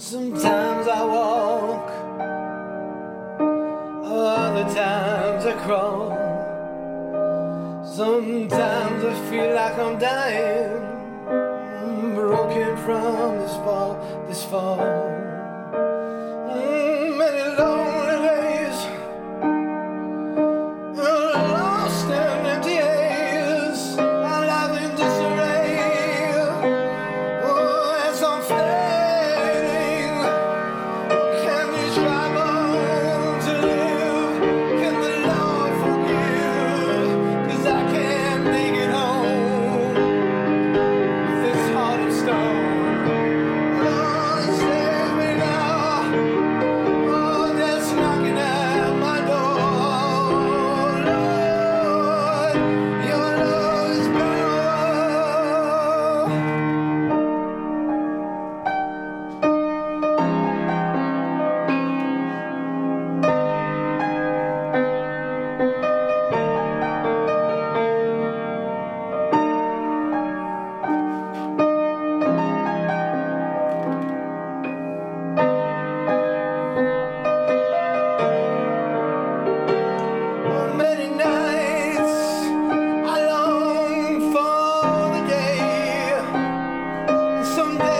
Sometimes I walk, other times I crawl. Sometimes I feel like I'm dying, broken from this fall, this fall. someday.